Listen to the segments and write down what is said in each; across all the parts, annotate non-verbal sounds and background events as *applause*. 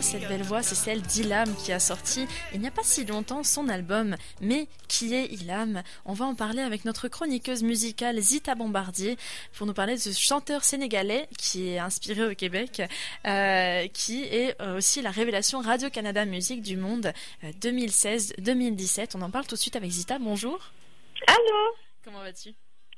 Cette belle voix, c'est celle d'Ilam qui a sorti il n'y a pas si longtemps son album. Mais qui est Ilam? On va en parler avec notre chroniqueuse musicale Zita Bombardier pour nous parler de ce chanteur sénégalais qui est inspiré au Québec, euh, qui est euh, aussi la révélation Radio-Canada Musique du Monde 2016-2017. Euh, On en parle tout de suite avec Zita. Bonjour. Allô? Comment vas-tu?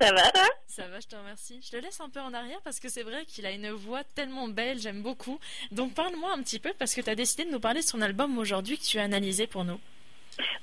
Ça va, là Ça va, je te remercie. Je te laisse un peu en arrière parce que c'est vrai qu'il a une voix tellement belle, j'aime beaucoup. Donc parle-moi un petit peu parce que tu as décidé de nous parler de son album aujourd'hui que tu as analysé pour nous.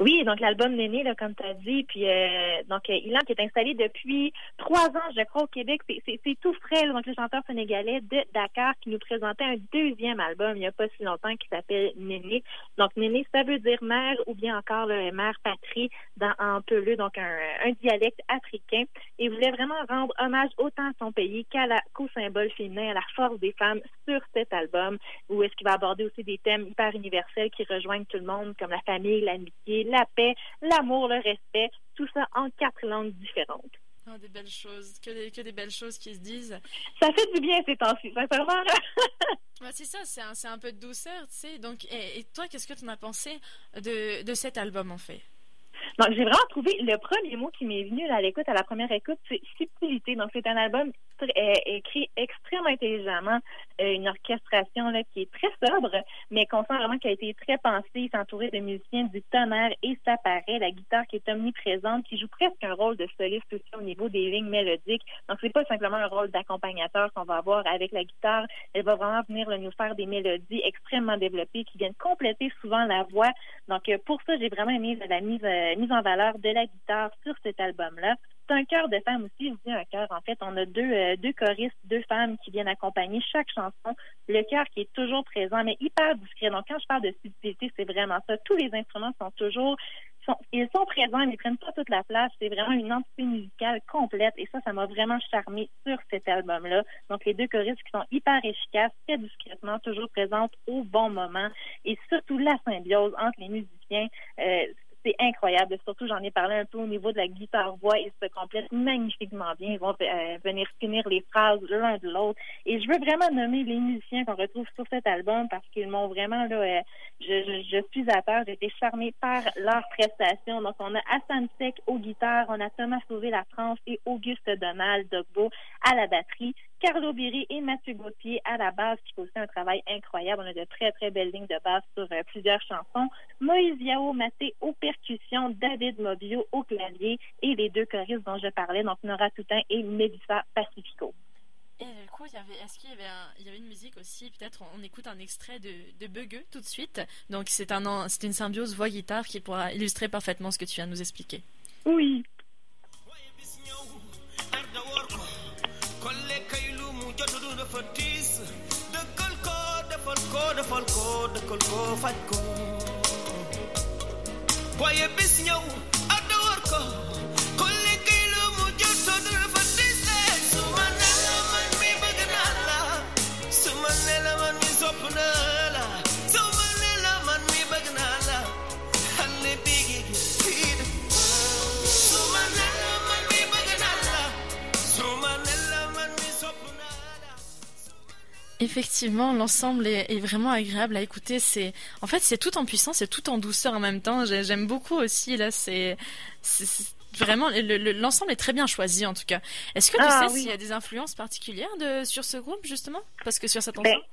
Oui, donc l'album Néné, là, comme tu as dit, puis euh, donc euh, Ilan qui est installé depuis trois ans, je crois, au Québec. C'est tout frais, donc le chanteur sénégalais de Dakar qui nous présentait un deuxième album il n'y a pas si longtemps qui s'appelle Néné. Donc Néné, ça veut dire mère ou bien encore le mère patrie dans en Peleu, donc un, un, dialecte africain. Et il voulait vraiment rendre hommage autant à son pays qu'au symbole féminin, à la force des femmes sur cet album, où est-ce qu'il va aborder aussi des thèmes hyper universels qui rejoignent tout le monde, comme la famille, l'amitié la paix, l'amour, le respect, tout ça en quatre langues différentes. Oh, des belles choses, que des, que des belles choses qui se disent. Ça fait du bien ces temps-ci, sincèrement. *laughs* c'est ça, c'est un, un, peu de douceur, tu sais. Donc, et, toi, qu'est-ce que tu en as pensé de, de cet album, en fait? Donc, j'ai vraiment trouvé le premier mot qui m'est venu à l'écoute, à la première écoute, c'est subtilité. Donc, c'est un album écrit extrêmement intelligemment, euh, une orchestration là, qui est très sobre, mais qu'on sent vraiment qu'elle a été très pensée, s'entourer de musiciens du tonnerre et ça paraît, la guitare qui est omniprésente, qui joue presque un rôle de soliste aussi au niveau des lignes mélodiques. Donc, c'est pas simplement un rôle d'accompagnateur qu'on va avoir avec la guitare, elle va vraiment venir nous faire des mélodies extrêmement développées qui viennent compléter souvent la voix. Donc, euh, pour ça, j'ai vraiment aimé la mise, euh, mise en valeur de la guitare sur cet album-là. C'est un chœur de femmes aussi, je dis un chœur. En fait, on a deux, euh, deux choristes, deux femmes qui viennent accompagner chaque chanson. Le chœur qui est toujours présent, mais hyper discret. Donc, quand je parle de subtilité, c'est vraiment ça. Tous les instruments sont toujours ils sont présents, mais ils prennent pas toute la place. C'est vraiment une entité musicale complète. Et ça, ça m'a vraiment charmé sur cet album-là. Donc, les deux choristes qui sont hyper efficaces, très discrètement, toujours présentes au bon moment. Et surtout, la symbiose entre les musiciens. Euh, incroyable. Surtout, j'en ai parlé un peu au niveau de la guitare-voix. Ils se complètent magnifiquement bien. Ils vont euh, venir finir les phrases l'un de l'autre. Et je veux vraiment nommer les musiciens qu'on retrouve sur cet album parce qu'ils m'ont vraiment, là, euh, je, suis à terre. J'ai été charmée par leur prestation. Donc, on a Hassan Sek aux guitares, on a Thomas Sauvé La France et Auguste Donald Dogbo à la batterie. Carlo Biri et Mathieu Gauthier à la base qui font aussi un travail incroyable. On a de très, très belles lignes de base sur euh, plusieurs chansons. Moïse Yao Maté aux percussions, David Mobio au clavier et les deux choristes dont je parlais, donc Nora Toutain et Melissa Pacifico. Et du coup, est-ce qu'il y, avait y avait une musique aussi Peut-être on, écoute un extrait de, de Bugueux tout de suite. Donc c'est un, une symbiose voix-guitare qui pourra illustrer parfaitement ce que tu viens de nous expliquer. Oui. Why you miss you? Effectivement, l'ensemble est, vraiment agréable à écouter. C'est, en fait, c'est tout en puissance, c'est tout en douceur en même temps. J'aime beaucoup aussi. Là, c'est, vraiment l'ensemble est très bien choisi en tout cas. Est-ce que tu ah sais s'il y a des influences particulières de, sur ce groupe justement? Parce que sur cet ben, ensemble.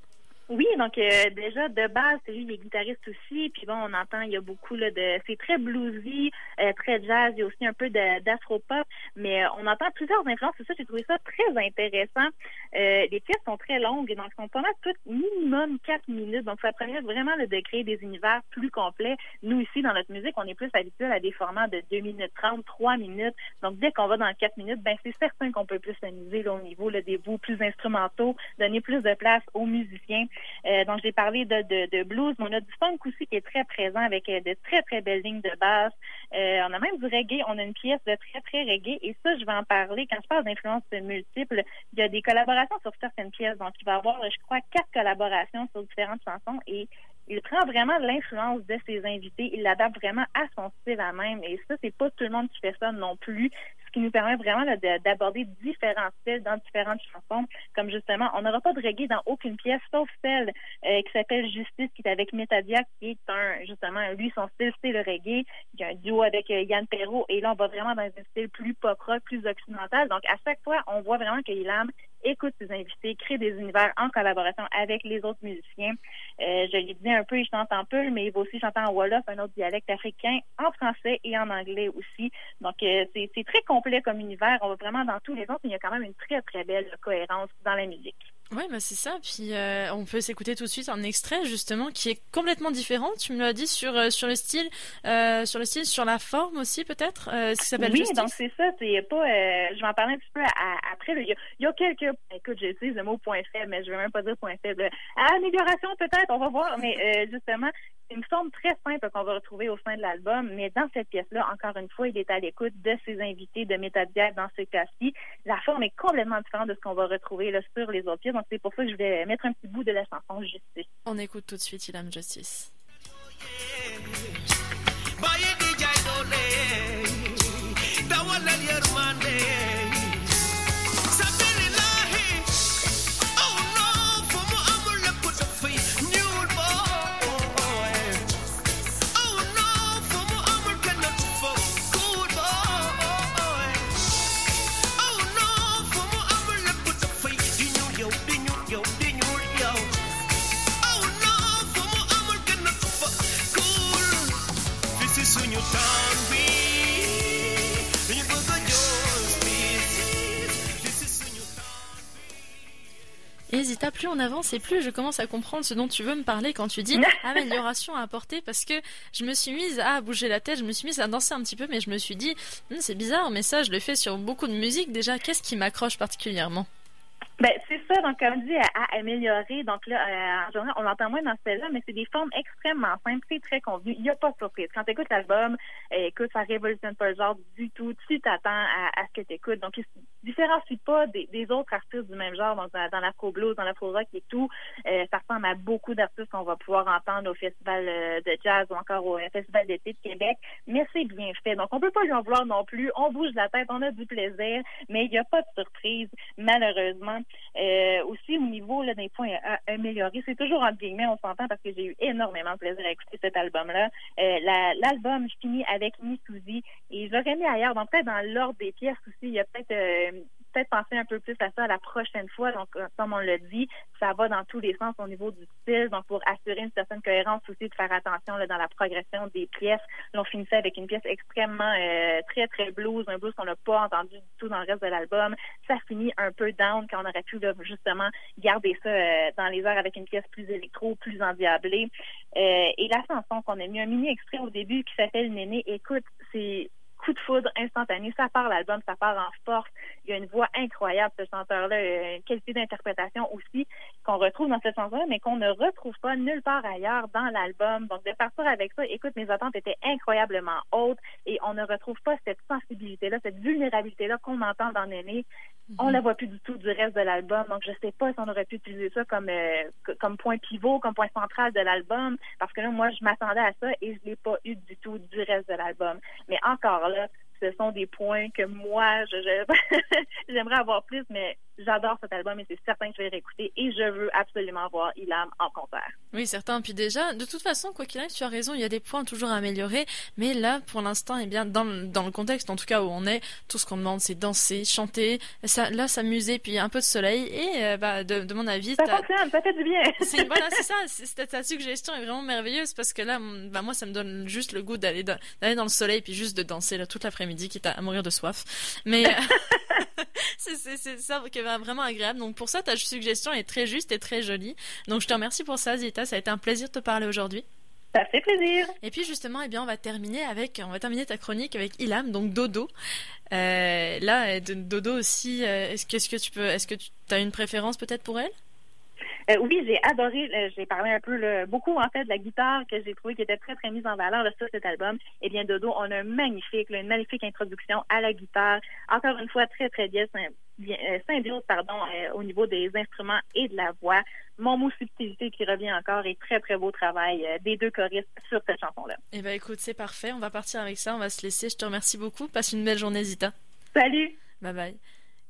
Oui, donc euh, déjà de base, c'est lui, il est guitariste aussi. Puis bon, on entend, il y a beaucoup là, de, c'est très bluesy, euh, très jazz. Il y a aussi un peu d'afro-pop, mais euh, on entend plusieurs influences. C'est ça, j'ai trouvé ça très intéressant. les pièces sont très longues, donc sont pas mal toutes minimum quatre minutes. Donc ça permet vraiment de créer des univers plus complets. Nous ici, dans notre musique, on est plus habitués à des formats de 2 minutes 30, 3 minutes. Donc dès qu'on va dans 4 minutes, ben c'est certain qu'on peut plus s'amuser au niveau là, des bouts plus instrumentaux, donner plus de place aux musiciens. Euh, donc, j'ai parlé de, de, blues, mais on a du funk aussi qui est très présent avec euh, de très, très belles lignes de basse. Euh, on a même du reggae. On a une pièce de très, très reggae. Et ça, je vais en parler. Quand je parle d'influences multiples, il y a des collaborations sur certaines pièces. Donc, il va y avoir, je crois, quatre collaborations sur différentes chansons. Et il prend vraiment l'influence de ses invités. Il l'adapte vraiment à son style à même. Et ça, c'est pas tout le monde qui fait ça non plus qui nous permet vraiment d'aborder différents styles dans différentes chansons, comme justement, on n'aura pas de reggae dans aucune pièce, sauf celle euh, qui s'appelle Justice, qui est avec Metadia, qui est justement, lui, son style, c'est le reggae. Il y a un duo avec euh, Yann Perrault, et là, on va vraiment dans un style plus pop-rock, plus occidental. Donc, à chaque fois, on voit vraiment que Ilam écoute ses invités, crée des univers en collaboration avec les autres musiciens. Euh, je l'ai dit un peu, il chante en peu, mais il va aussi chanter en Wolof, un autre dialecte africain, en français et en anglais aussi. Donc, c'est très complet comme univers. On va vraiment dans tous les sens, mais il y a quand même une très, très belle cohérence dans la musique. Oui, bah c'est ça. Puis euh, on peut s'écouter tout de suite un extrait justement qui est complètement différent. Tu me l'as dit sur euh, sur le style, euh, sur le style, sur la forme aussi peut-être. Euh, qui s'appelle Oui, donc c'est ça. C'est pas. je vais en parler un petit peu après. Il y, a, quelques. Écoute, j'utilise le mot point faible, mais je vais même pas dire point faible. Amélioration peut-être, on va voir. Mais justement, une forme très simple qu'on va retrouver au sein de l'album, mais dans cette pièce-là, encore une fois, il est à l'écoute de ses invités de Métadiac dans ce cas-ci. La forme est complètement différente de ce qu'on va retrouver là, sur les autres pièces, donc c'est pour ça que je vais mettre un petit bout de la chanson Justice. On écoute tout de suite Ilam Justice. Zita, plus on avance et plus je commence à comprendre ce dont tu veux me parler quand tu dis *laughs* amélioration à apporter parce que je me suis mise à bouger la tête, je me suis mise à danser un petit peu, mais je me suis dit, hm, c'est bizarre, mais ça je le fais sur beaucoup de musique déjà. Qu'est-ce qui m'accroche particulièrement? Ben, c'est ça, donc comme dit, à, améliorer. Donc là, euh, en général, on l'entend moins dans celle-là, mais c'est des formes extrêmement simples, c'est très convenu. Il n'y a pas de surprise. Quand tu écoutes l'album, euh, écoute, ça révolutionne pas le genre du tout. Tu t'attends à, à, ce que tu écoutes. Donc, il se différencie pas des, des, autres artistes du même genre, donc dans, dans l'afro-blues, dans l'afro-rock et tout. Euh, ça ressemble à beaucoup d'artistes qu'on va pouvoir entendre au Festival de jazz ou encore au Festival d'été de Québec, mais c'est bien fait. Donc, on peut pas lui en vouloir non plus. On bouge la tête, on a du plaisir, mais il n'y a pas de surprise, malheureusement. Euh, aussi, au niveau des points à améliorer, c'est toujours en guillemets, on s'entend parce que j'ai eu énormément de plaisir à écouter cet album-là. Euh, L'album, je finis avec et j'aurais mis ailleurs, donc peut-être dans l'ordre des pièces aussi, il y a peut-être euh, peut-être penser un peu plus à ça la prochaine fois. Donc, euh, comme on l'a dit, ça va dans tous les sens au niveau du style. Donc, pour assurer une certaine cohérence aussi, de faire attention là, dans la progression des pièces. Là, on finissait avec une pièce extrêmement euh, très, très blues, un blues qu'on n'a pas entendu du tout dans le reste de l'album. Ça finit un peu down quand on aurait pu justement garder ça euh, dans les airs avec une pièce plus électro, plus endiablée. et la chanson qu'on a mis un mini extrait au début qui s'appelle Néné, écoute, c'est coup de foudre instantané. Ça part l'album, ça part en force. Il y a une voix incroyable, ce chanteur-là, une qualité d'interprétation aussi qu'on retrouve dans cette chanson-là, mais qu'on ne retrouve pas nulle part ailleurs dans l'album. Donc, de partir avec ça, écoute, mes attentes étaient incroyablement hautes et on ne retrouve pas cette sensibilité-là, cette vulnérabilité-là qu'on entend dans Néné. On mhm. la voit plus du tout du reste de l'album. Donc, je sais pas si on aurait pu utiliser ça comme, euh, comme point pivot, comme point central de l'album, parce que là, moi, je m'attendais à ça et je l'ai pas eu du tout du reste de l'album. Mais encore là, ce sont des points que moi, je, *laughs* j'aimerais avoir plus, mais j'adore cet album et c'est certain que je vais réécouter et je veux absolument voir Ilam en concert. Oui, certain. Puis déjà, de toute façon, quoi qu'il arrive, tu as raison, il y a des points toujours à améliorer, mais là, pour l'instant, eh bien, dans, dans le contexte, en tout cas où on est, tout ce qu'on demande, c'est danser, chanter, ça, là, s'amuser, puis un peu de soleil et, euh, bah, de, de, mon avis, ça fonctionne, ça fait du bien. *laughs* voilà, c'est ça. *laughs* ta suggestion est vraiment merveilleuse parce que là, bah, moi, ça me donne juste le goût d'aller d'aller dans le soleil puis juste de danser là toute l'après-midi, quitte à mourir de soif. Mais *laughs* *laughs* c'est ça qui est vraiment agréable. Donc pour ça, ta suggestion est très juste et très jolie. Donc je te remercie pour ça, Zita. Ça a été un plaisir de te parler aujourd'hui. Ça fait plaisir. Et puis justement, eh bien, on va terminer avec, on va terminer ta chronique avec Ilam, donc Dodo. Euh, là, Dodo aussi. Euh, est-ce que, est-ce que tu peux, est-ce que tu as une préférence peut-être pour elle? Euh, oui, j'ai adoré. Euh, j'ai parlé un peu le, beaucoup en fait de la guitare que j'ai trouvé qui était très très mise en valeur là, sur cet album. Eh bien, Dodo, on a un magnifique, une magnifique introduction à la guitare. Encore une fois, très très bien, bien euh, pardon, euh, au niveau des instruments et de la voix. Mon mot subtilité qui revient encore et très très beau travail des deux choristes sur cette chanson-là. Eh ben écoute, c'est parfait. On va partir avec ça. On va se laisser. Je te remercie beaucoup. Passe une belle journée, Zita. Salut! Bye bye.